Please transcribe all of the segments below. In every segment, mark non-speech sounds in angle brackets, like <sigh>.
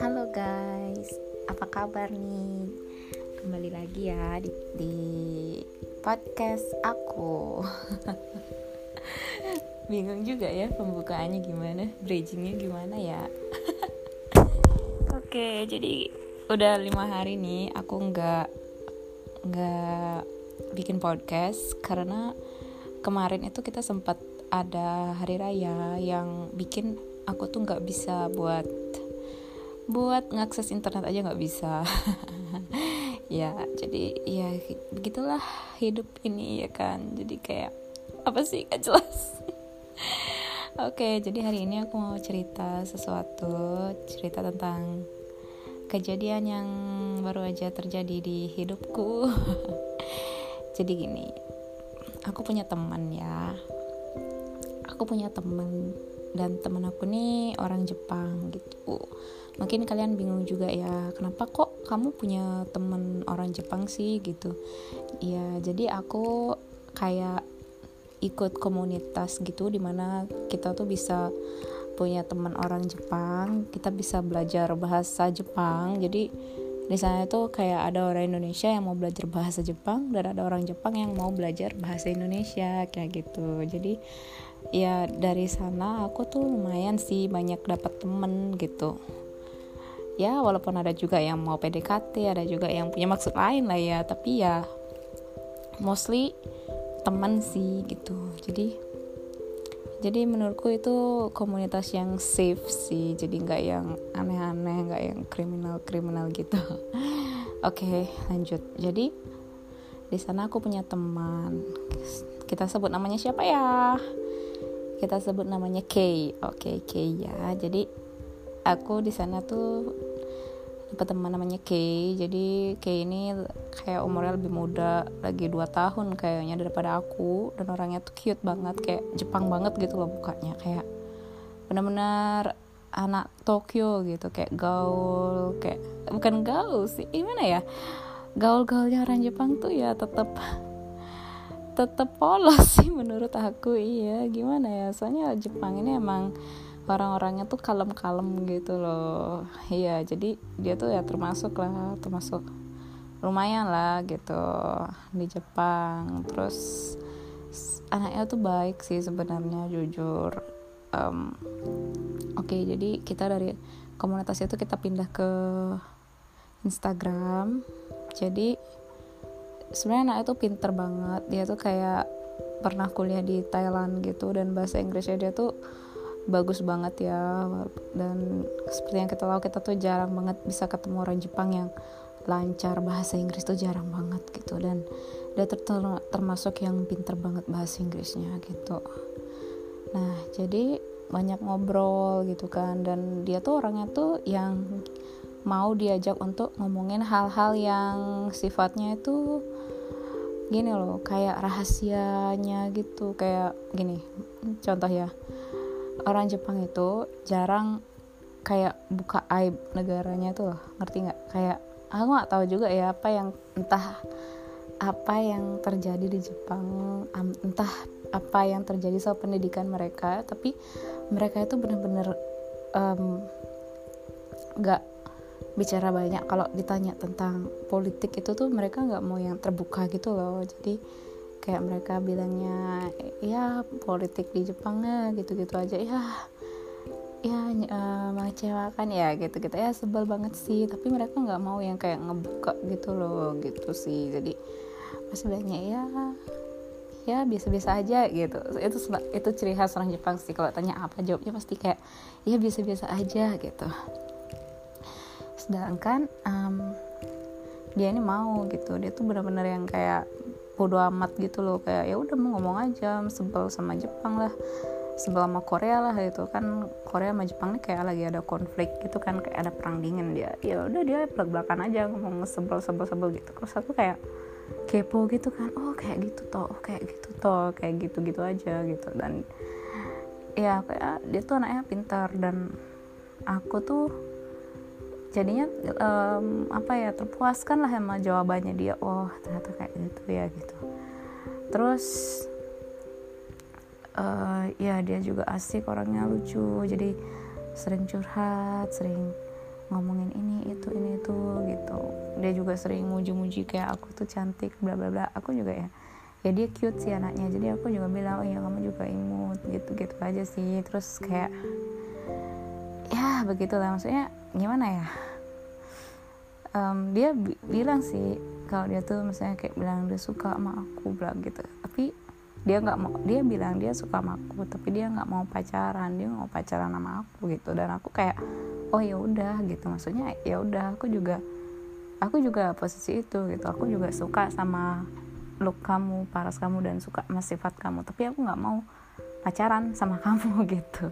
Halo guys, apa kabar nih? Kembali lagi ya di, di podcast aku. <laughs> Bingung juga ya pembukaannya gimana, bridgingnya gimana ya? <laughs> Oke, jadi udah lima hari nih aku nggak nggak bikin podcast karena kemarin itu kita sempat ada hari raya yang bikin aku tuh nggak bisa buat buat ngakses internet aja nggak bisa. <laughs> Ya jadi ya begitulah hidup ini ya kan. Jadi kayak apa sih? Gak jelas. <laughs> Oke, jadi hari ini aku mau cerita sesuatu, cerita tentang kejadian yang baru aja terjadi di hidupku. <laughs> jadi gini, aku punya teman ya aku punya teman dan teman aku nih orang Jepang gitu. Mungkin kalian bingung juga ya kenapa kok kamu punya teman orang Jepang sih gitu? Ya jadi aku kayak ikut komunitas gitu di mana kita tuh bisa punya teman orang Jepang kita bisa belajar bahasa Jepang. Jadi di sana itu kayak ada orang Indonesia yang mau belajar bahasa Jepang dan ada orang Jepang yang mau belajar bahasa Indonesia kayak gitu. Jadi ya dari sana aku tuh lumayan sih banyak dapat temen gitu. Ya walaupun ada juga yang mau PDKT ada juga yang punya maksud lain lah ya. Tapi ya mostly teman sih gitu. Jadi jadi menurutku itu komunitas yang safe sih. Jadi nggak yang aneh-aneh nggak yang kriminal-kriminal gitu. <laughs> Oke okay, lanjut. Jadi di sana aku punya teman. Kita sebut namanya siapa ya kita sebut namanya Kay oke Kay ya. Jadi aku di sana tuh dapat teman namanya Kay jadi Kay ini kayak umurnya lebih muda lagi 2 tahun kayaknya daripada aku. Dan orangnya tuh cute banget kayak Jepang banget gitu loh bukanya kayak benar-benar anak Tokyo gitu kayak gaul kayak bukan gaul sih gimana ya? Gaul-gaulnya orang Jepang tuh ya tetap tetap polos sih menurut aku iya. Gimana ya soalnya Jepang ini emang orang-orangnya tuh kalem-kalem gitu loh. Iya jadi dia tuh ya termasuk lah termasuk lumayan lah gitu di Jepang. Terus anaknya tuh baik sih sebenarnya jujur. Um, oke okay, jadi kita dari komunitas itu kita pindah ke Instagram. Jadi sebenarnya anaknya tuh pinter banget. Dia tuh kayak pernah kuliah di Thailand gitu dan bahasa Inggrisnya dia tuh bagus banget ya. Dan seperti yang kita tahu kita tuh jarang banget bisa ketemu orang Jepang yang lancar bahasa Inggris tuh jarang banget gitu. Dan dia ter termasuk yang pinter banget bahasa Inggrisnya gitu. Nah jadi banyak ngobrol gitu kan. Dan dia tuh orangnya tuh yang mau diajak untuk ngomongin hal-hal yang sifatnya itu gini loh kayak rahasianya gitu. Kayak gini contoh ya. Orang Jepang itu jarang kayak buka aib negaranya tuh ngerti nggak? Kayak aku nggak tahu juga ya apa yang entah apa yang terjadi di Jepang entah apa yang terjadi soal pendidikan mereka tapi mereka itu benar-benar nggak um, bicara banyak kalau ditanya tentang politik itu tuh mereka nggak mau yang terbuka gitu loh. Jadi kayak mereka bilangnya ya politik di Jepang ya gitu-gitu aja. Ya ya uh, mengecewakan ya gitu gitu ya sebel banget sih tapi mereka nggak mau yang kayak ngebuka gitu loh gitu sih. Jadi masih ya ya biasa-biasa aja gitu. Itu itu ciri khas orang Jepang sih. Kalau tanya apa jawabnya pasti kayak ya biasa-biasa aja gitu sedangkan um, dia ini mau gitu. Dia tuh benar-benar yang kayak bodo amat gitu loh. Kayak ya udah mau ngomong aja sebel sama Jepang lah sebel sama Korea lah gitu. Kan Korea sama Jepang nih kayak lagi ada konflik gitu kan kayak ada perang dingin dia. Ya udah dia belak belakan aja ngomong sebel sebel sebel gitu. Terus aku kayak kepo gitu kan. Oh kayak gitu toh oh kayak gitu toh kayak gitu gitu aja gitu. Dan ya kayak dia tuh anaknya pintar. Dan aku tuh jadinya um, apa ya terpuaskan lah sama jawabannya dia. Oh ternyata kayak gitu ya gitu. Terus uh, ya dia juga asik orangnya lucu. Jadi sering curhat sering ngomongin ini itu ini itu gitu. Dia juga sering muji-muji kayak aku tuh cantik bla bla bla. Aku juga ya ya dia cute sih anaknya. Jadi aku juga bilang oh ya kamu juga imut gitu gitu aja sih. Terus kayak ya begitulah. Maksudnya gimana ya um, dia bi bilang sih kalau dia tuh misalnya kayak bilang dia suka sama aku bilang gitu. Tapi dia nggak mau dia bilang dia suka sama aku tapi dia nggak mau pacaran. Dia mau pacaran sama aku gitu. Dan aku kayak oh ya udah gitu. Maksudnya ya udah aku juga aku juga posisi itu gitu. Aku juga suka sama look kamu paras kamu dan suka sama sifat kamu. Tapi aku nggak mau pacaran sama <laughs> kamu gitu.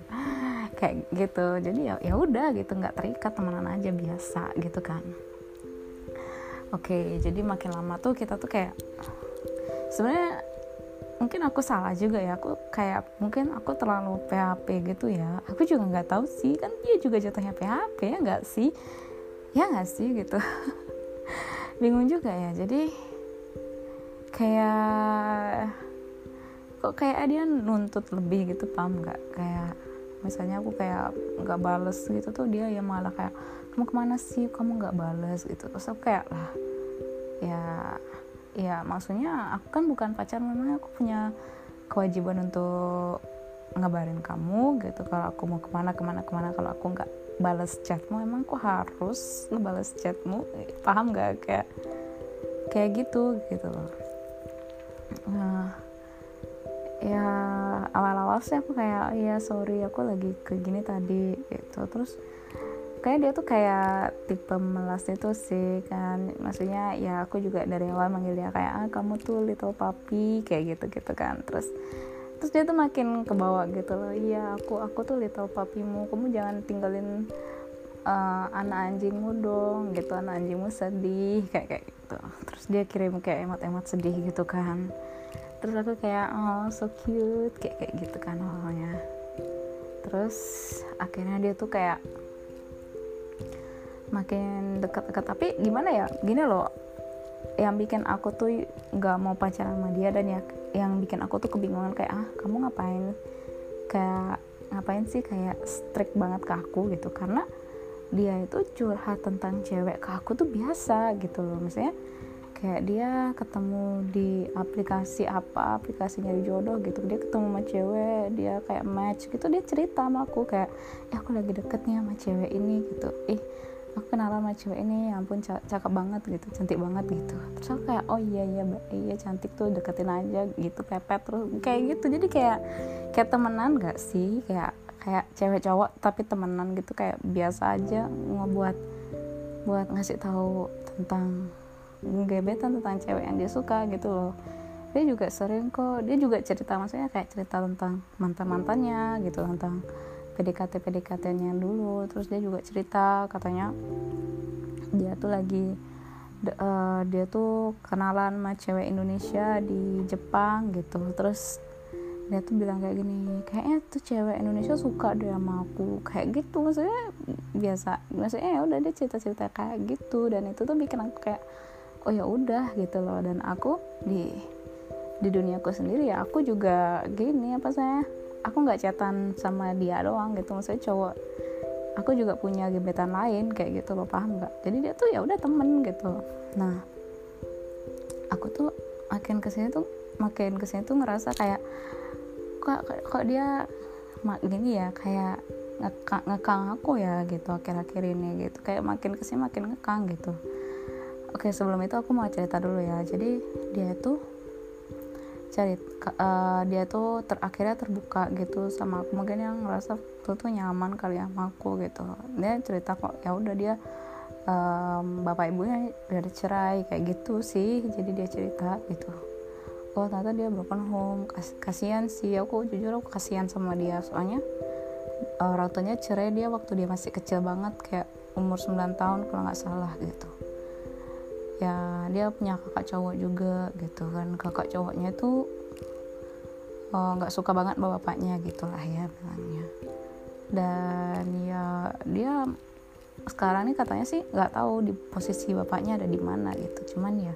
Kayak gitu. Jadi ya ya udah gitu. Nggak terikat temenan aja biasa gitu kan oke jadi makin lama tuh kita tuh kayak sebenarnya mungkin aku salah juga ya. Aku kayak mungkin aku terlalu PHP gitu ya. Aku juga nggak tahu sih. Kan dia juga jatuhnya PHP ya nggak sih? Ya nggak sih gitu. <laughs> Bingung juga ya. Jadi kayak kok kayak dia nuntut lebih gitu paham nggak? Kayak misalnya aku kayak nggak bales gitu tuh dia ya malah kayak kamu ke mana sih? Kamu nggak bales gitu. Terus aku kayak lah ya ya maksudnya aku kan bukan pacar memang aku punya kewajiban untuk ngabarin kamu gitu. Kalau aku mau ke mana ke mana ke mana kalau aku nggak balas chatmu emang aku harus ngebales chatmu? Paham gak kayak kayak gitu gitu loh. Nah, ya awal-awal sih aku kayak ya sorry aku lagi ke gini tadi gitu. Terus kayak dia tuh kayak tipe melas itu sih kan. Maksudnya ya aku juga dari awal manggil dia kayak ah kamu tuh little puppy kayak gitu gitu kan. Terus terus dia tuh makin ke bawah gitu loh. Iya aku aku tuh little puppymu. Kamu jangan tinggalin uh, anak anjingmu dong gitu. Anak anjingmu sedih kayak kayak gitu. Terus dia kirim kayak emot-emot sedih gitu kan. Terus aku kayak oh so cute kayak kayak gitu kan awalnya terus akhirnya dia tuh kayak makin dekat-dekat. Tapi gimana ya gini loh. Yang bikin aku tuh nggak mau pacaran sama dia dan ya yang bikin aku tuh kebingungan kayak ah kamu ngapain? Kayak ngapain sih? Kayak strict banget ke aku gitu. Karena dia itu curhat tentang cewek ke aku tuh biasa gitu loh. Misalnya kayak dia ketemu di aplikasi apa aplikasi nyari jodoh gitu. Dia ketemu sama cewek dia kayak match gitu dia cerita sama aku kayak eh aku lagi deket nih sama cewek ini gitu. Ih aku kenalan sama cewek ini? Ya ampun cakep banget gitu cantik banget gitu. Terus aku kayak oh iya iya iya cantik tuh deketin aja gitu pepet terus kayak gitu. Jadi kayak kayak temenan gak sih? Kayak kayak cewek cowok tapi temenan gitu kayak biasa aja ngebuat buat ngasih tahu tentang gebetan tentang cewek yang dia suka gitu loh. Dia juga sering kok dia juga cerita maksudnya kayak cerita tentang mantan mantannya gitu tentang PDKT PDKT-nya dulu. Terus dia juga cerita katanya dia tuh lagi uh, dia tuh kenalan sama cewek Indonesia di Jepang gitu. Terus dia tuh bilang kayak gini kayaknya tuh cewek Indonesia suka deh sama aku. Kayak gitu maksudnya biasa. Maksudnya ya udah dia cerita cerita kayak gitu. Dan itu tuh bikin aku kayak oh ya udah gitu loh. Dan aku di di duniaku sendiri ya aku juga gini apa saya aku nggak chatan sama dia doang gitu. Maksudnya cowok aku juga punya gebetan lain kayak gitu loh paham nggak? Jadi dia tuh ya udah temen gitu. Nah aku tuh makin ke sini tuh makin ke sini tuh ngerasa kayak kok kok dia gini ya kayak ngekang, ngekang aku ya gitu akhir-akhir ini gitu. Kayak makin ke sini makin ngekang gitu. Oke sebelum itu aku mau cerita dulu ya. Jadi dia tuh cari uh, dia tuh terakhirnya terbuka gitu sama aku. Mungkin yang ngerasa tuh tuh nyaman kali ya sama aku gitu. Dia cerita kok ya udah dia um, bapak ibunya udah cerai kayak gitu sih. Jadi dia cerita gitu. Oh ternyata dia broken home. Kas kasihan sih. Aku jujur aku kasihan sama dia. Soalnya uh, orang tuanya cerai dia waktu dia masih kecil banget kayak umur 9 tahun kalau nggak salah gitu ya dia punya kakak cowok juga gitu kan. Kakak cowoknya itu oh, nggak oh, suka banget bawa bapaknya gitulah ya bilangnya. Dan ya dia sekarang ini katanya sih nggak tahu di posisi bapaknya ada di mana gitu. Cuman ya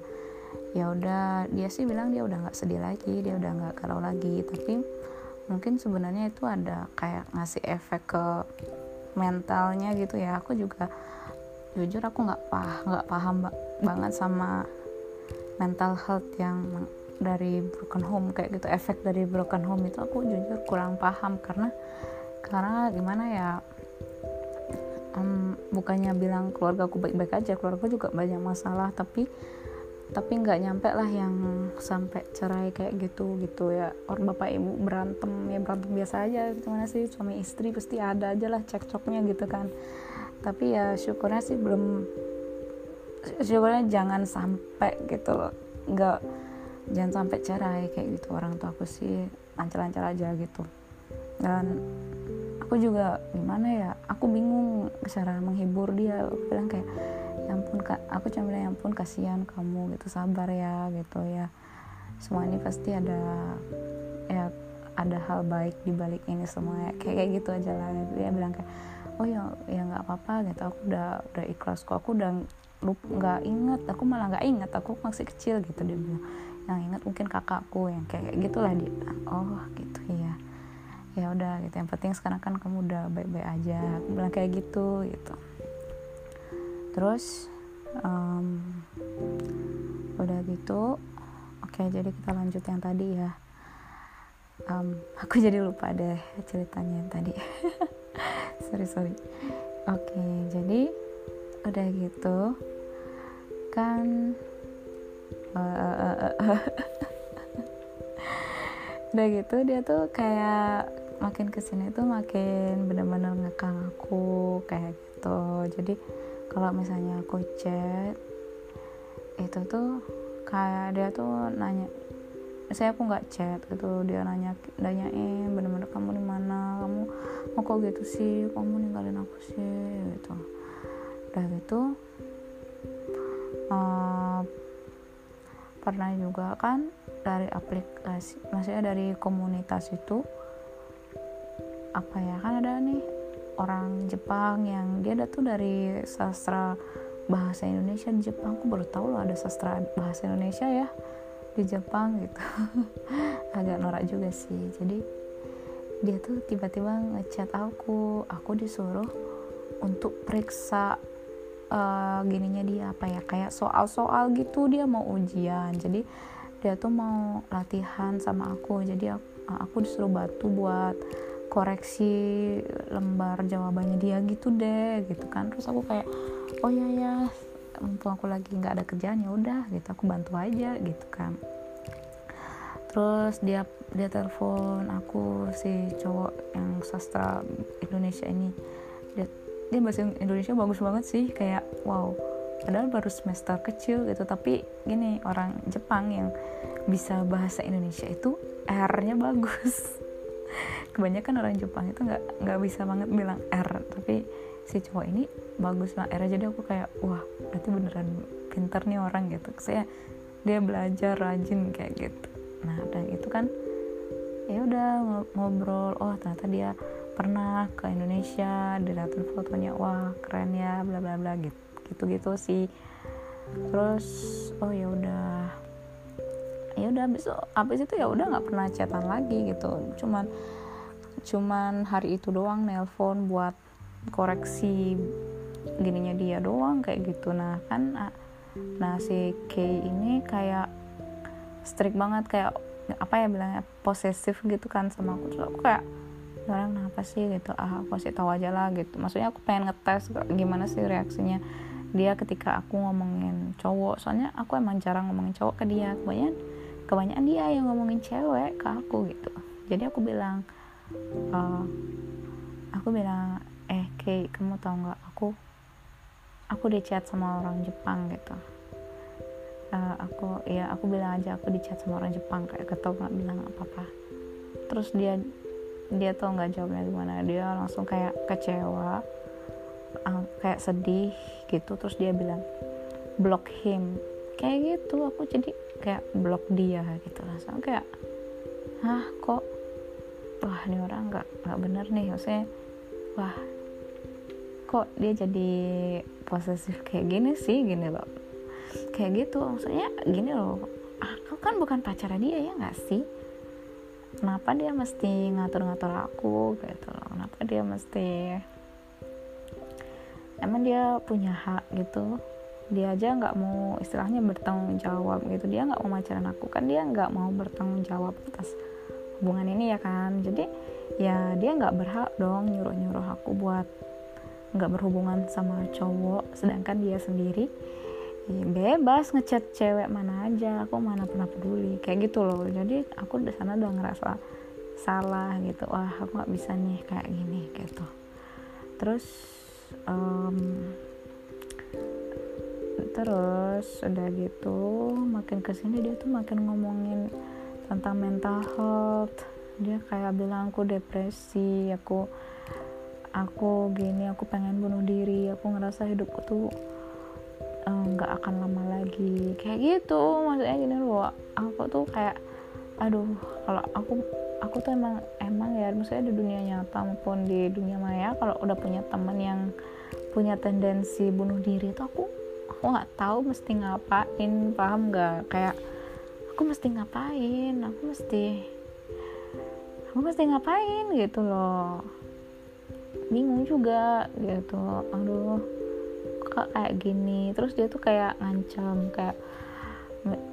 ya udah dia sih bilang dia udah nggak sedih lagi dia udah nggak galau lagi. Tapi mungkin sebenarnya itu ada kayak ngasih efek ke mentalnya gitu ya. Aku juga jujur aku nggak paham nggak paham banget sama mental health yang dari broken home kayak gitu. Efek dari broken home itu aku jujur kurang paham karena karena gimana ya um, bukannya bilang keluarga aku baik-baik aja keluarga juga banyak masalah tapi tapi nggak nyampe lah yang sampai cerai kayak gitu gitu ya. Orang bapak ibu berantem ya berantem biasa aja gimana sih suami istri pasti ada aja lah cekcoknya gitu kan. Tapi ya syukurnya sih belum syukurnya jangan sampai gitu loh. Nggak jangan sampai cerai kayak gitu. Orang tua aku sih lancar-lancar aja gitu. Dan aku juga gimana ya aku bingung cara menghibur dia. Aku bilang kayak ya ampun kak. Aku cuma bilang ya ampun kasihan kamu gitu sabar ya gitu ya. Semua ini pasti ada ya ada hal baik di balik ini semua ya. kayak kayak gitu aja lah. Dia bilang kayak oh ya ya nggak apa-apa gitu. Aku udah udah ikhlas kok. Aku udah nggak inget aku malah nggak inget aku masih kecil gitu dia bilang. Yang inget mungkin kakakku yang kayak gitulah dia oh gitu ya ya udah gitu. Yang penting sekarang kan kamu udah baik-baik aja. Aku bilang kayak gitu gitu. Terus um, udah gitu. Oke jadi kita lanjut yang tadi ya. Um, aku <laughs> jadi lupa deh ceritanya yang tadi <laughs> <laughs> sorry sorry. Oke jadi udah gitu kan <laughs> udah gitu dia tuh kayak makin ke sini tuh makin bener-bener ngekang aku kayak gitu. Jadi kalau misalnya aku chat itu tuh kayak dia tuh nanya saya aku nggak chat gitu dia nanya nanyain bener-bener kamu di mana? Kamu mau kok gitu sih? Kamu ninggalin aku sih? Gitu. Udah gitu uh, pernah juga kan dari aplikasi maksudnya dari komunitas itu apa ya kan ada nih orang Jepang yang dia ada tuh dari sastra bahasa Indonesia di Jepang. Aku baru tahu loh ada sastra bahasa Indonesia ya di Jepang gitu. <laughs> Agak norak juga sih. Jadi dia tuh tiba-tiba ngechat aku. Aku disuruh untuk periksa uh, gininya dia apa ya kayak soal-soal gitu dia mau ujian. Jadi dia tuh mau latihan sama aku. Jadi aku, aku disuruh batu buat koreksi lembar jawabannya dia gitu deh gitu kan. Terus aku kayak oh ya ya mumpung aku lagi nggak ada kerjaan ya udah gitu. Aku bantu aja gitu kan. Terus dia dia telepon aku si cowok yang sastra Indonesia ini. Dia dia bahasa Indonesia bagus banget sih kayak wow padahal baru semester kecil gitu. Tapi gini orang Jepang yang bisa bahasa Indonesia itu R-nya bagus. <laughs> Kebanyakan orang Jepang itu nggak nggak bisa banget bilang R tapi si cowok ini bagus lah R jadi aku kayak wah berarti beneran pinter nih orang gitu. Saya dia belajar rajin kayak gitu. Nah dan itu kan ya udah ngobrol oh ternyata dia pernah ke Indonesia dilihatin fotonya wah keren ya bla bla bla gitu gitu gitu sih. Terus oh ya udah ya udah besok habis itu ya udah nggak pernah chatan lagi gitu. Cuman cuman hari itu doang nelpon buat koreksi gininya dia doang kayak gitu. Nah kan nah si K ini kayak strict banget kayak apa ya bilangnya posesif gitu kan sama aku. Terus aku kayak ya orang kenapa sih? gitu. Ah aku kasih tahu aja lah gitu. Maksudnya aku pengen ngetes gimana sih reaksinya dia ketika aku ngomongin cowok. Soalnya aku emang jarang ngomongin cowok ke dia. Kebanyakan kebanyakan dia yang ngomongin cewek ke aku gitu. Jadi aku bilang uh, aku bilang eh Kay kamu tau nggak? Aku aku di chat sama orang Jepang gitu. Uh, aku ya aku bilang aja aku di chat sama orang Jepang kayak ketau nggak bilang apa apa terus dia dia tau nggak jawabnya gimana. Dia langsung kayak kecewa uh, kayak sedih gitu. Terus dia bilang block him. Kayak gitu aku jadi kayak block dia gitu. Langsung kayak hah kok? Wah ini orang nggak nggak bener nih. Maksudnya wah kok dia jadi posesif kayak gini sih gini loh. Kayak gitu maksudnya gini loh. Aku kan bukan pacarnya dia ya nggak sih? Kenapa dia mesti ngatur-ngatur aku gitu loh? Kenapa dia mesti emang dia punya hak gitu? Dia aja nggak mau istilahnya bertanggung jawab gitu. Dia nggak mau pacaran aku kan dia nggak mau bertanggung jawab atas hubungan ini ya kan? Jadi ya dia nggak berhak dong nyuruh nyuruh aku buat nggak berhubungan sama cowok sedangkan dia sendiri ya bebas ngechat cewek mana aja aku mana pernah peduli kayak gitu loh. Jadi aku di sana udah ngerasa salah gitu wah aku nggak bisa nih kayak gini gitu. Terus um, terus udah gitu makin ke sini dia tuh makin ngomongin tentang mental health. Dia kayak bilang aku depresi aku aku gini aku pengen bunuh diri aku ngerasa hidupku tuh eh, nggak um, akan lama lagi. Kayak gitu maksudnya gini loh aku tuh kayak aduh kalau aku aku tuh emang emang ya maksudnya di dunia nyata maupun di dunia maya kalau udah punya teman yang punya tendensi bunuh diri itu aku aku nggak tahu mesti ngapain paham nggak? Kayak aku mesti ngapain? Aku mesti aku mesti ngapain gitu loh bingung juga gitu. Aduh kok kayak gini? Terus dia tuh kayak ngancam kayak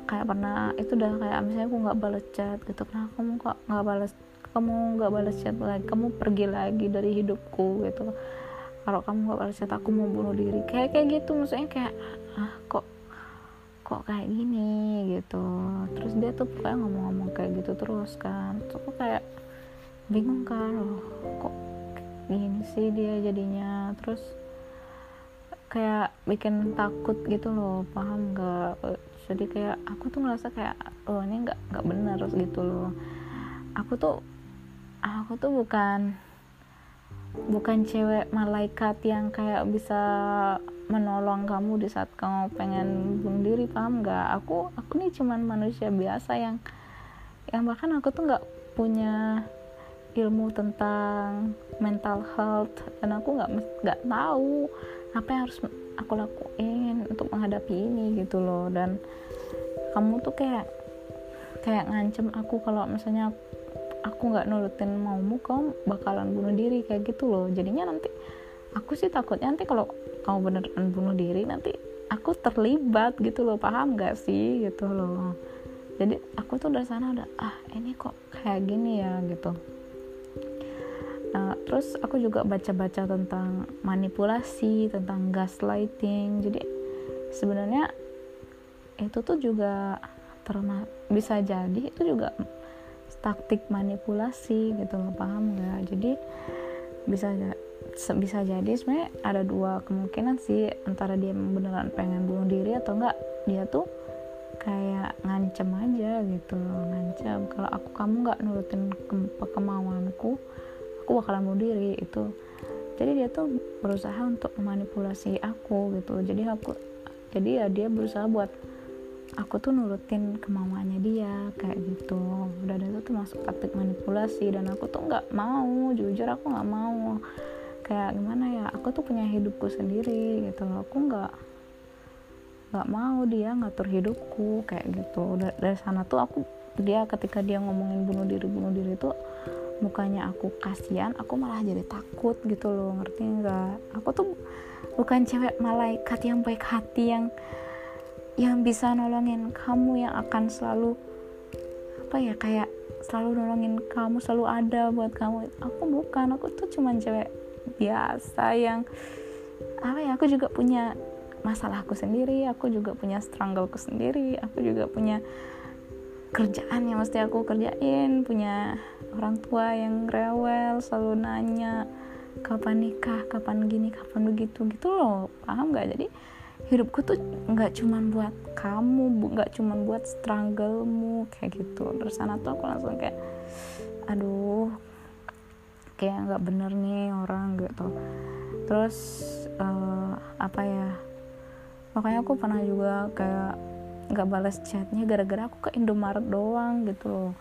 kayak pernah itu udah kayak misalnya aku nggak balas chat gitu. Kenapa kamu kok nggak balas kamu nggak balas chat lagi? Kamu pergi lagi dari hidupku gitu. Kalau kamu gak balas chat aku mau bunuh diri. Kayak kayak gitu. Maksudnya kayak ah kok kok kayak gini? gitu. Terus dia tuh kayak ngomong-ngomong kayak gitu terus kan. Terus aku kayak bingung kan loh kok gini sih dia jadinya. Terus kayak bikin takut gitu loh paham gak jadi kayak aku tuh ngerasa kayak oh ini nggak nggak benar gitu loh. Aku tuh aku tuh bukan bukan cewek malaikat yang kayak bisa menolong kamu di saat kamu pengen bunuh diri paham nggak? Aku aku nih cuman manusia biasa yang yang bahkan aku tuh nggak punya ilmu tentang mental health. Dan aku nggak nggak tahu apa yang harus aku lakuin untuk menghadapi ini gitu loh. Dan kamu tuh kayak kayak ngancem aku kalau misalnya aku nggak nurutin maumu kamu bakalan bunuh diri kayak gitu loh. Jadinya nanti aku sih takutnya nanti kalau kamu beneran bunuh diri nanti aku terlibat gitu loh. Paham gak sih? Gitu loh. Jadi aku tuh dari sana udah ah ini kok kayak gini ya? Gitu nah terus aku juga baca-baca tentang manipulasi tentang gaslighting. Jadi sebenarnya itu tuh juga terma bisa jadi itu juga taktik manipulasi gitu loh paham nggak? Jadi bisa bisa jadi sebenarnya ada dua kemungkinan sih antara dia beneran pengen bunuh diri atau enggak dia tuh kayak ngancem aja gitu loh ngancem. Kalau aku kamu nggak nurutin bakalan bunuh diri itu jadi dia tuh berusaha untuk memanipulasi aku gitu. Jadi aku jadi ya dia berusaha buat aku tuh nurutin kemauannya dia kayak gitu. Ada itu tuh masuk taktik manipulasi dan aku tuh nggak mau jujur aku nggak mau. Kayak gimana ya aku tuh punya hidupku sendiri gitu aku nggak nggak mau dia ngatur hidupku kayak gitu. Dari sana tuh aku dia ketika dia ngomongin bunuh diri bunuh diri tuh mukanya aku kasihan aku malah jadi takut gitu loh ngerti nggak? Aku tuh bukan cewek malaikat yang baik hati yang yang bisa nolongin kamu yang akan selalu apa ya kayak selalu nolongin kamu selalu ada buat kamu. Aku bukan aku tuh cuman cewek biasa yang apa ya aku juga punya masalahku sendiri aku juga punya struggleku sendiri aku juga punya kerjaan yang mesti aku kerjain. Punya orang tua yang rewel selalu nanya kapan nikah? Kapan gini? Kapan begitu? Gitu loh. Paham gak jadi hidupku tuh nggak cuman buat kamu nggak cuman buat strugglemu kayak gitu. Terus sana tuh aku langsung kayak aduh kayak nggak bener nih orang gitu. Terus uh, apa ya makanya aku pernah juga kayak nggak balas chatnya gara-gara aku ke Indomaret doang gitu loh.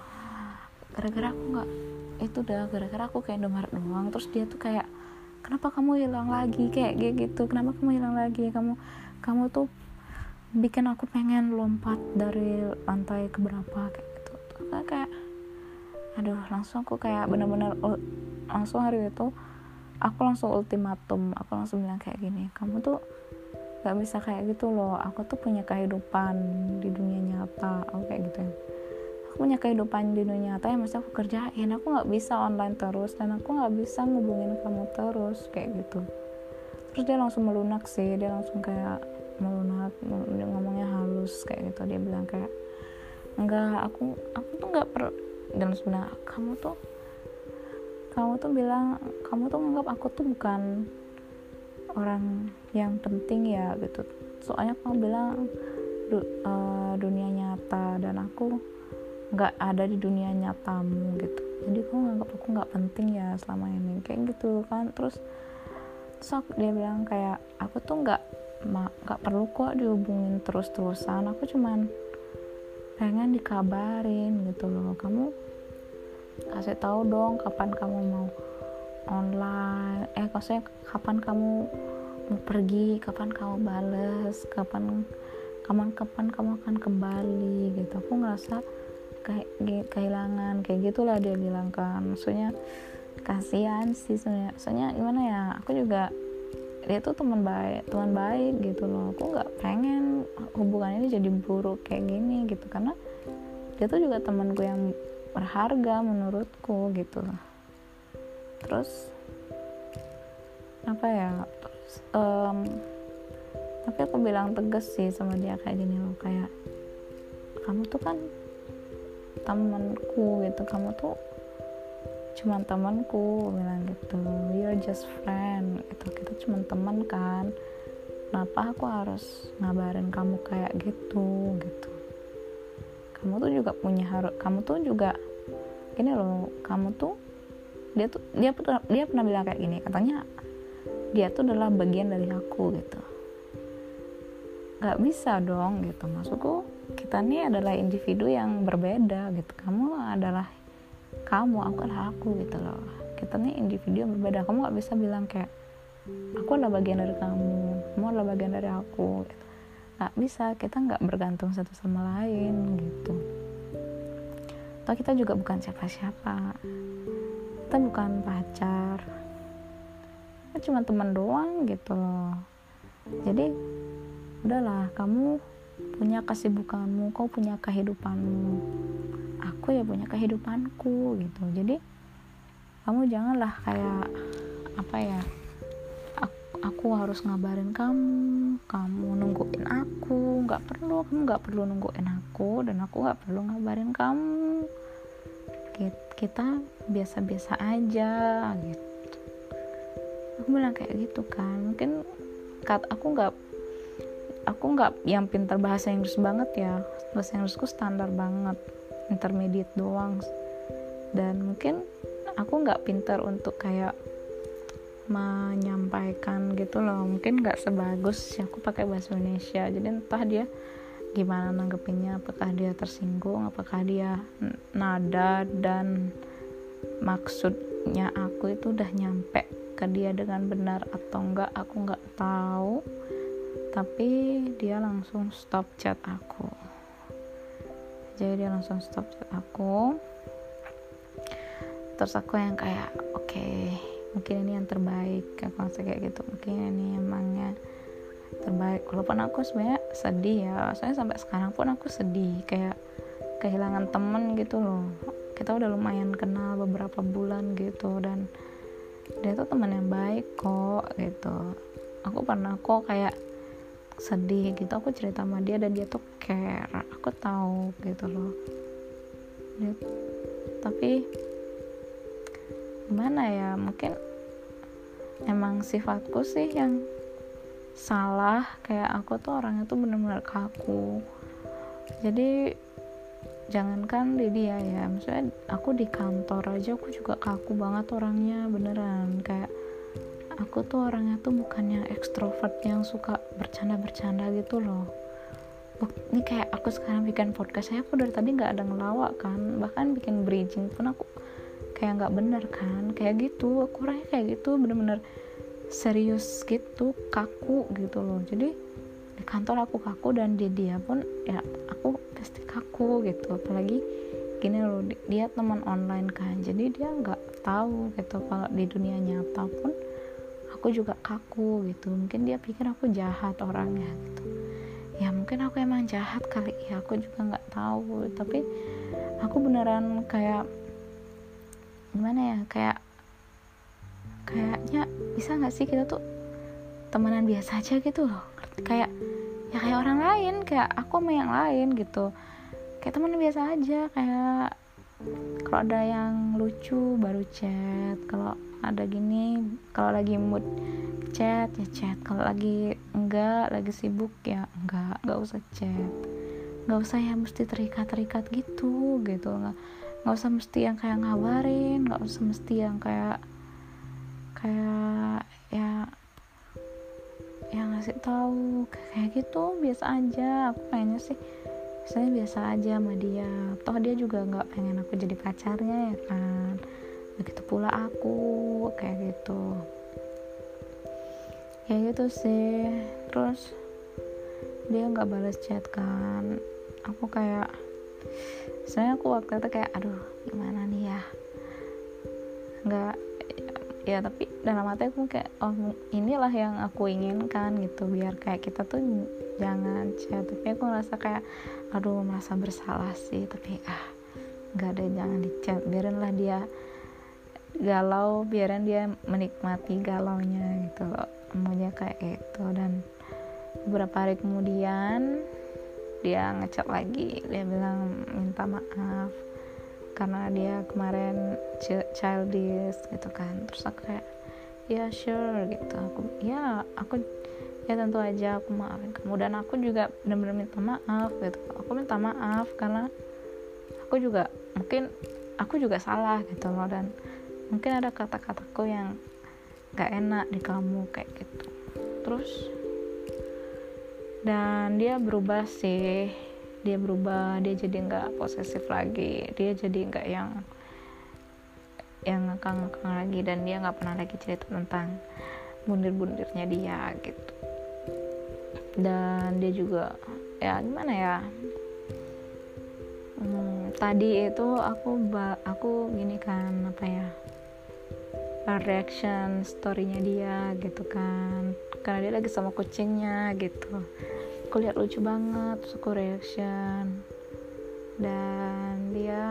Gara-gara aku nggak itu udah gara-gara aku ke Indomaret doang. Terus dia tuh kayak kenapa kamu hilang lagi? Kayak gitu kenapa kamu hilang lagi? Kamu kamu tuh bikin aku pengen lompat dari lantai ke berapa? Kayak gitu. Tuh kayak aduh langsung aku kayak bener-bener langsung hari itu aku langsung ultimatum. Aku langsung bilang kayak gini kamu tuh gak bisa kayak gitu loh. Aku tuh punya kehidupan di dunia nyata. Aku kayak gitu ya. Aku punya kehidupan di dunia nyata yang mesti aku kerjain. Aku nggak bisa online terus dan aku nggak bisa ngubungin kamu terus kayak gitu. Terus dia langsung melunak sih. Dia langsung kayak melunak ngomongnya halus kayak gitu. Dia bilang kayak enggak aku aku tuh nggak per dan sebenarnya kamu tuh kamu tuh bilang kamu tuh nganggap aku tuh bukan orang yang penting ya gitu. Soalnya kamu bilang du, uh, dunia nyata dan aku nggak ada di dunia nyatamu gitu. Jadi kamu nganggap aku nggak penting ya selama ini kayak gitu kan. Terus so dia bilang kayak aku tuh nggak nggak perlu kok dihubungin terus terusan aku cuman pengen dikabarin gitu loh. Kamu kasih tahu dong kapan kamu mau online. Eh maksudnya kapan kamu mau pergi kapan kamu bales kapan kapan kapan kamu akan kembali gitu. Aku ngerasa kayak kehilangan kayak gitulah dia bilang kan. Maksudnya kasihan sih sebenarnya. Soalnya gimana ya aku juga dia tuh teman baik teman baik gitu loh. Aku nggak pengen hubungan ini jadi buruk kayak gini gitu. Karena dia tuh juga temanku yang berharga menurutku gitu. loh terus apa ya terus, um, tapi aku bilang tegas sih sama dia kayak gini loh kayak kamu tuh kan temanku gitu kamu tuh cuman temanku bilang gitu. You're just friend itu kita cuman teman kan. Kenapa aku harus ngabarin kamu kayak gitu? Gitu. Kamu tuh juga punya harus kamu tuh juga gini loh kamu tuh dia tuh dia dia pernah bilang kayak gini katanya dia tuh adalah bagian dari aku gitu. Nggak bisa dong gitu. Maksudku kita nih adalah individu yang berbeda gitu. Kamu adalah kamu aku adalah aku gitu loh. Kita nih individu yang berbeda. Kamu gak bisa bilang kayak aku adalah bagian dari kamu kamu adalah bagian dari aku gitu. gak bisa. Kita nggak bergantung satu sama lain gitu. Atau kita juga bukan siapa-siapa kita bukan pacar. Kita cuma teman doang gitu loh. Jadi udahlah kamu punya kesibukanmu kau punya kehidupanmu. Aku ya punya kehidupanku gitu. Jadi kamu janganlah kayak apa ya aku, harus ngabarin kamu kamu nungguin aku. Nggak perlu kamu nggak perlu nungguin aku dan aku nggak perlu ngabarin kamu kita biasa-biasa aja gitu. Aku bilang kayak gitu kan. Mungkin kat aku nggak aku nggak yang pintar bahasa Inggris banget ya. Bahasa Inggrisku standar banget intermediate doang. Dan mungkin aku nggak pintar untuk kayak menyampaikan gitu loh. Mungkin nggak sebagus aku pakai bahasa Indonesia. Jadi entah dia gimana nanggepinnya? Apakah dia tersinggung? Apakah dia nada dan maksudnya aku itu udah nyampe ke dia dengan benar atau enggak aku nggak tahu. Tapi dia langsung stop chat aku. Jadi dia langsung stop chat aku. Terus aku yang kayak oke okay, mungkin ini yang terbaik aku ngerasa kayak gitu. Mungkin ini emangnya terbaik. Walaupun aku sebenarnya sedih ya soalnya sampai sekarang pun aku sedih kayak kehilangan temen gitu loh. Kita udah lumayan kenal beberapa bulan gitu dan dia tuh teman yang baik kok gitu. Aku pernah kok kayak sedih gitu aku cerita sama dia dan dia tuh care. Aku tahu gitu loh. Dia, tapi gimana ya mungkin emang sifatku sih yang salah kayak aku tuh orangnya tuh bener-bener kaku. Jadi jangankan di dia ya maksudnya aku di kantor aja aku juga kaku banget orangnya beneran. Kayak aku tuh orangnya tuh bukan yang ekstrovert yang suka bercanda-bercanda gitu loh. Ini kayak aku sekarang bikin podcast saya aku dari tadi nggak ada ngelawak kan. Bahkan bikin bridging pun aku kayak nggak bener kan. Kayak gitu aku orangnya kayak gitu bener-bener serius gitu kaku gitu loh. Jadi di kantor aku kaku dan di dia pun ya aku pasti kaku gitu. Apalagi gini loh dia teman online kan. Jadi dia nggak tahu gitu kalau di dunia nyata pun aku juga kaku gitu. Mungkin dia pikir aku jahat orangnya gitu. Ya mungkin aku emang jahat kali ya. Aku juga nggak tahu. Tapi aku beneran kayak gimana ya kayak kayaknya bisa nggak sih kita tuh temenan biasa aja gitu loh. Kayak ya kayak orang lain kayak aku sama yang lain gitu. Kayak teman biasa aja kayak kalau ada yang lucu baru chat kalau ada gini kalau lagi mood chat ya chat. Kalau lagi enggak lagi sibuk ya enggak enggak usah chat. Nggak usah ya mesti terikat terikat gitu gitu. Nggak nggak usah mesti yang kayak ngabarin nggak usah mesti yang kayak kayak ya yang ngasih tahu. Kayak gitu biasa aja. Aku kayaknya sih saya biasa aja sama dia. Toh dia juga nggak pengen aku jadi pacarnya ya kan? Begitu pula aku kayak gitu. Kayak gitu sih. Terus dia nggak balas chat kan? Aku kayak sebenarnya aku waktu itu kayak aduh gimana nih ya? Nggak ya tapi dalam hati aku kayak oh inilah yang aku inginkan gitu. Biar kayak kita tuh jangan chat tapi aku ngerasa kayak aduh merasa bersalah sih. Tapi ah nggak ada jangan di chat biarinlah dia galau biarin dia menikmati galaunya gitu loh. Maunya kayak gitu. Dan beberapa hari kemudian dia ngechat lagi. Dia bilang minta maaf karena dia kemarin childish gitu kan. Terus aku kayak ya sure gitu. Aku ya aku ya tentu aja aku maafin kamu. Dan aku juga benar-benar minta maaf gitu. Aku minta maaf karena aku juga mungkin aku juga salah gitu loh. Dan mungkin ada kata-kataku yang gak enak di kamu kayak gitu. Terus dan dia berubah sih dia berubah dia jadi nggak posesif lagi dia jadi nggak yang yang ngekang-ngekang lagi dan dia nggak pernah lagi cerita tentang bundir-bundirnya dia gitu. Dan dia juga ya gimana ya hmm, tadi itu aku aku gini kan apa ya reaction storynya dia gitu kan karena dia lagi sama kucingnya gitu aku lihat lucu banget aku reaction. Dan dia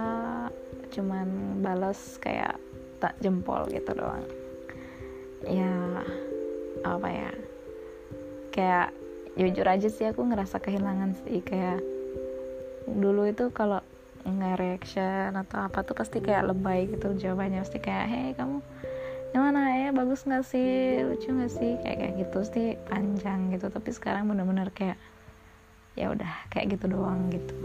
cuman balas kayak tak jempol gitu doang. Ya apa ya? Kayak jujur aja sih aku ngerasa kehilangan sih kayak dulu itu kalau nggak reaction atau apa tuh pasti kayak lebay gitu jawabannya. Pasti kayak hei kamu gimana? Ya bagus nggak sih? Lucu nggak sih? Kayak kayak gitu sih panjang gitu. Tapi sekarang bener-bener kayak ya udah kayak gitu doang gitu.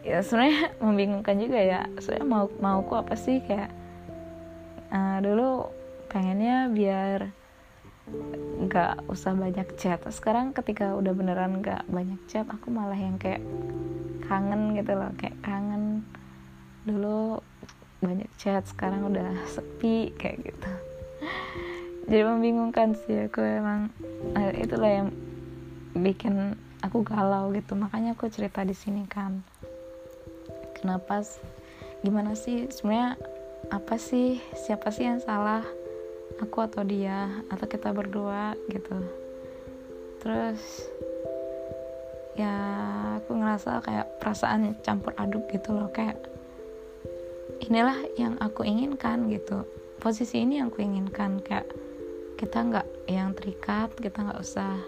Ya sebenarnya <laughs> membingungkan juga ya. Saya mau mauku apa sih kayak uh, dulu pengennya biar nggak usah banyak chat. Sekarang ketika udah beneran nggak banyak chat aku malah yang kayak kangen gitu loh kayak kangen. Dulu banyak chat sekarang udah sepi kayak gitu. <laughs> Jadi membingungkan sih aku emang. Nah, itulah yang bikin aku galau gitu. Makanya aku cerita di sini kan. Kenapa gimana sih? Sebenarnya apa sih? Siapa sih yang salah? Aku atau dia? Atau kita berdua? Gitu. Terus ya aku ngerasa kayak perasaan campur aduk gitu loh. Kayak inilah yang aku inginkan gitu. Posisi ini yang aku inginkan. Kayak kita nggak yang terikat kita nggak usah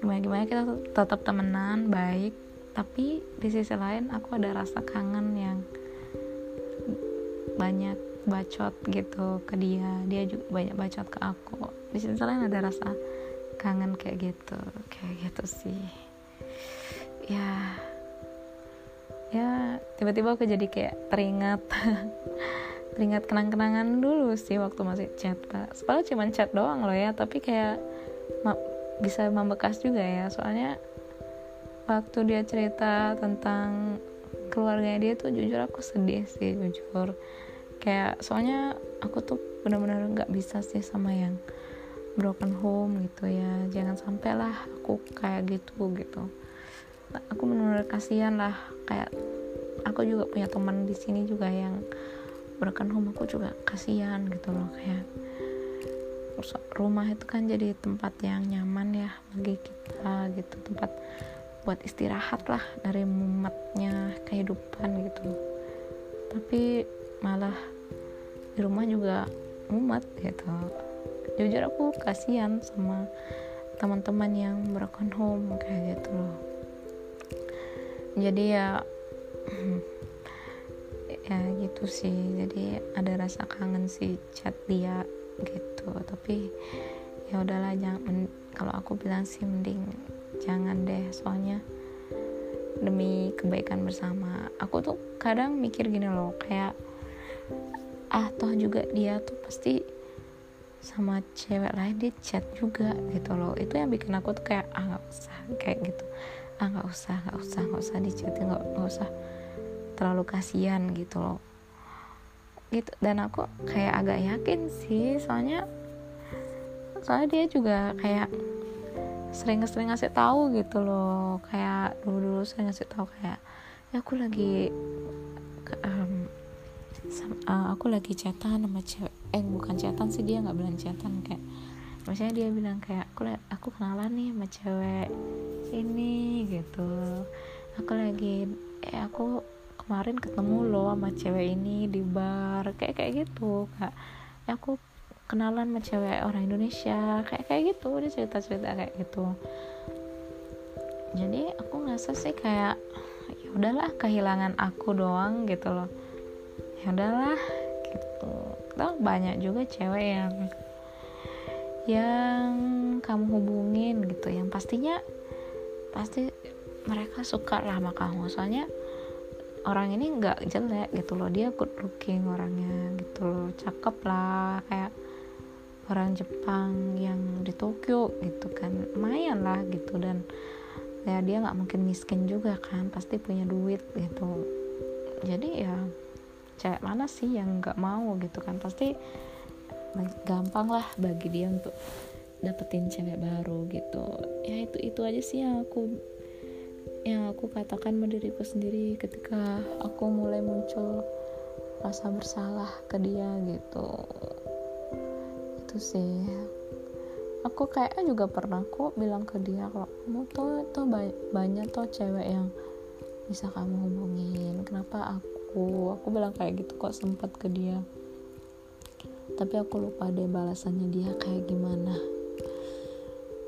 gimana gimana kita tetap temenan baik. Tapi di sisi lain aku ada rasa kangen yang banyak bacot gitu ke dia. Dia juga banyak bacot ke aku. Di sisi lain ada rasa kangen kayak gitu kayak gitu sih. Ya ya tiba-tiba aku jadi kayak teringat <laughs> teringat kenang-kenangan dulu sih waktu masih chat pak. Padahal cuma chat doang loh ya tapi kayak bisa membekas juga ya. Soalnya waktu dia cerita tentang keluarganya dia tuh jujur aku sedih sih jujur. Kayak soalnya aku tuh benar-benar nggak bisa sih sama yang broken home gitu ya. Jangan sampai lah aku kayak gitu gitu. Aku benar-benar kasihan lah. Kayak aku juga punya teman di sini juga yang broken home aku juga kasihan gitu loh kayak rumah itu kan jadi tempat yang nyaman ya bagi kita gitu tempat buat istirahat lah dari mumetnya kehidupan gitu. Tapi malah di rumah juga mumet gitu. Jujur aku kasihan sama teman-teman yang broken home kayak gitu loh. Jadi ya <clears throat> ya gitu sih. Jadi ada rasa kangen sih chat dia gitu tapi ya udahlah jangan kalau aku bilang sih mending jangan deh. Soalnya demi kebaikan bersama aku tuh kadang mikir gini loh kayak ah toh juga dia tuh pasti sama cewek lain dia chat juga gitu loh. Itu yang bikin aku tuh kayak ah nggak usah kayak gitu. Ah nggak usah nggak usah nggak usah dichatin nggak nggak usah terlalu kasihan gitu loh gitu. Dan aku kayak agak yakin sih soalnya soalnya dia juga kayak sering-sering ngasih tahu gitu loh. Kayak dulu-dulu saya ngasih tahu kayak ya aku lagi um, sama, uh, aku lagi chatan sama cewek. Eh bukan chatan sih dia nggak bilang chatan kayak maksudnya dia bilang kayak aku aku kenalan nih sama cewek ini gitu. Aku lagi eh aku kemarin ketemu lo sama cewek ini di bar kayak kayak gitu kak. Ya aku kenalan sama cewek orang Indonesia kayak kayak gitu dia cerita cerita kayak gitu. Jadi aku ngerasa sih kayak ya udahlah kehilangan aku doang gitu loh. Ya udahlah gitu. Tuh banyak juga cewek yang yang kamu hubungin gitu yang pastinya pasti mereka suka lah sama kamu. Soalnya orang ini nggak jelek gitu loh. Dia good looking orangnya gitu loh. Cakep lah kayak orang Jepang yang di Tokyo gitu kan. Lumayan lah gitu. Dan ya dia nggak mungkin miskin juga kan pasti punya duit gitu. Jadi ya cewek mana sih yang nggak mau gitu kan? Pasti gampang lah bagi dia untuk dapetin cewek baru gitu. Ya itu itu aja sih yang aku yang aku katakan diriku sendiri ketika aku mulai muncul rasa bersalah ke dia gitu. Itu sih. Aku kayaknya juga pernah kok bilang ke dia kalau kamu tuh tuh banyak tuh cewek yang bisa kamu hubungin. Kenapa aku? Aku bilang kayak gitu kok sempat ke dia. Tapi aku lupa deh balasannya dia kayak gimana.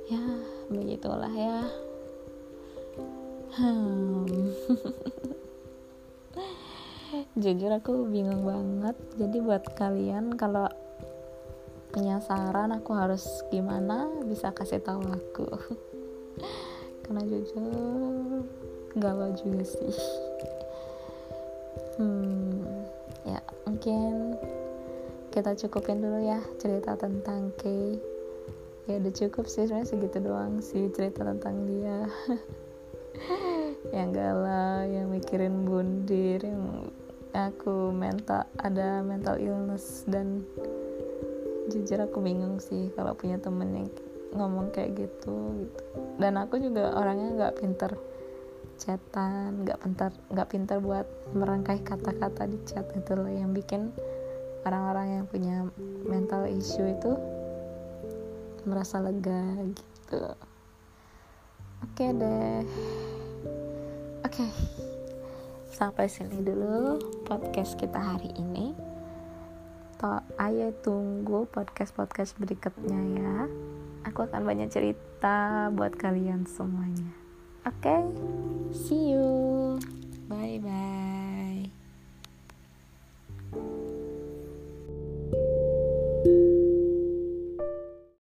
Ya begitulah ya Hmm. <laughs> Jujur aku bingung banget. Jadi buat kalian kalau punya saran aku harus gimana bisa kasih tahu aku. <laughs> Karena jujur galau juga sih. <laughs> Hmm, ya mungkin kita cukupin dulu ya cerita tentang Kay. Ya udah cukup sih sebenarnya segitu doang sih cerita tentang dia. <laughs> yang galau yang mikirin bundir yang aku mental ada mental illness dan jujur aku bingung sih kalau punya temen yang ngomong kayak gitu gitu. Dan aku juga orangnya nggak pinter chatan nggak pintar nggak pintar buat merangkai kata-kata di chat itu loh. Yang bikin orang-orang yang punya mental issue itu merasa lega gitu oke okay deh. Oke. Okay. sampai sini dulu podcast kita hari ini. To ayo tunggu podcast podcast berikutnya ya. Aku akan banyak cerita buat kalian semuanya. Oke? Okay? see you. Bye bye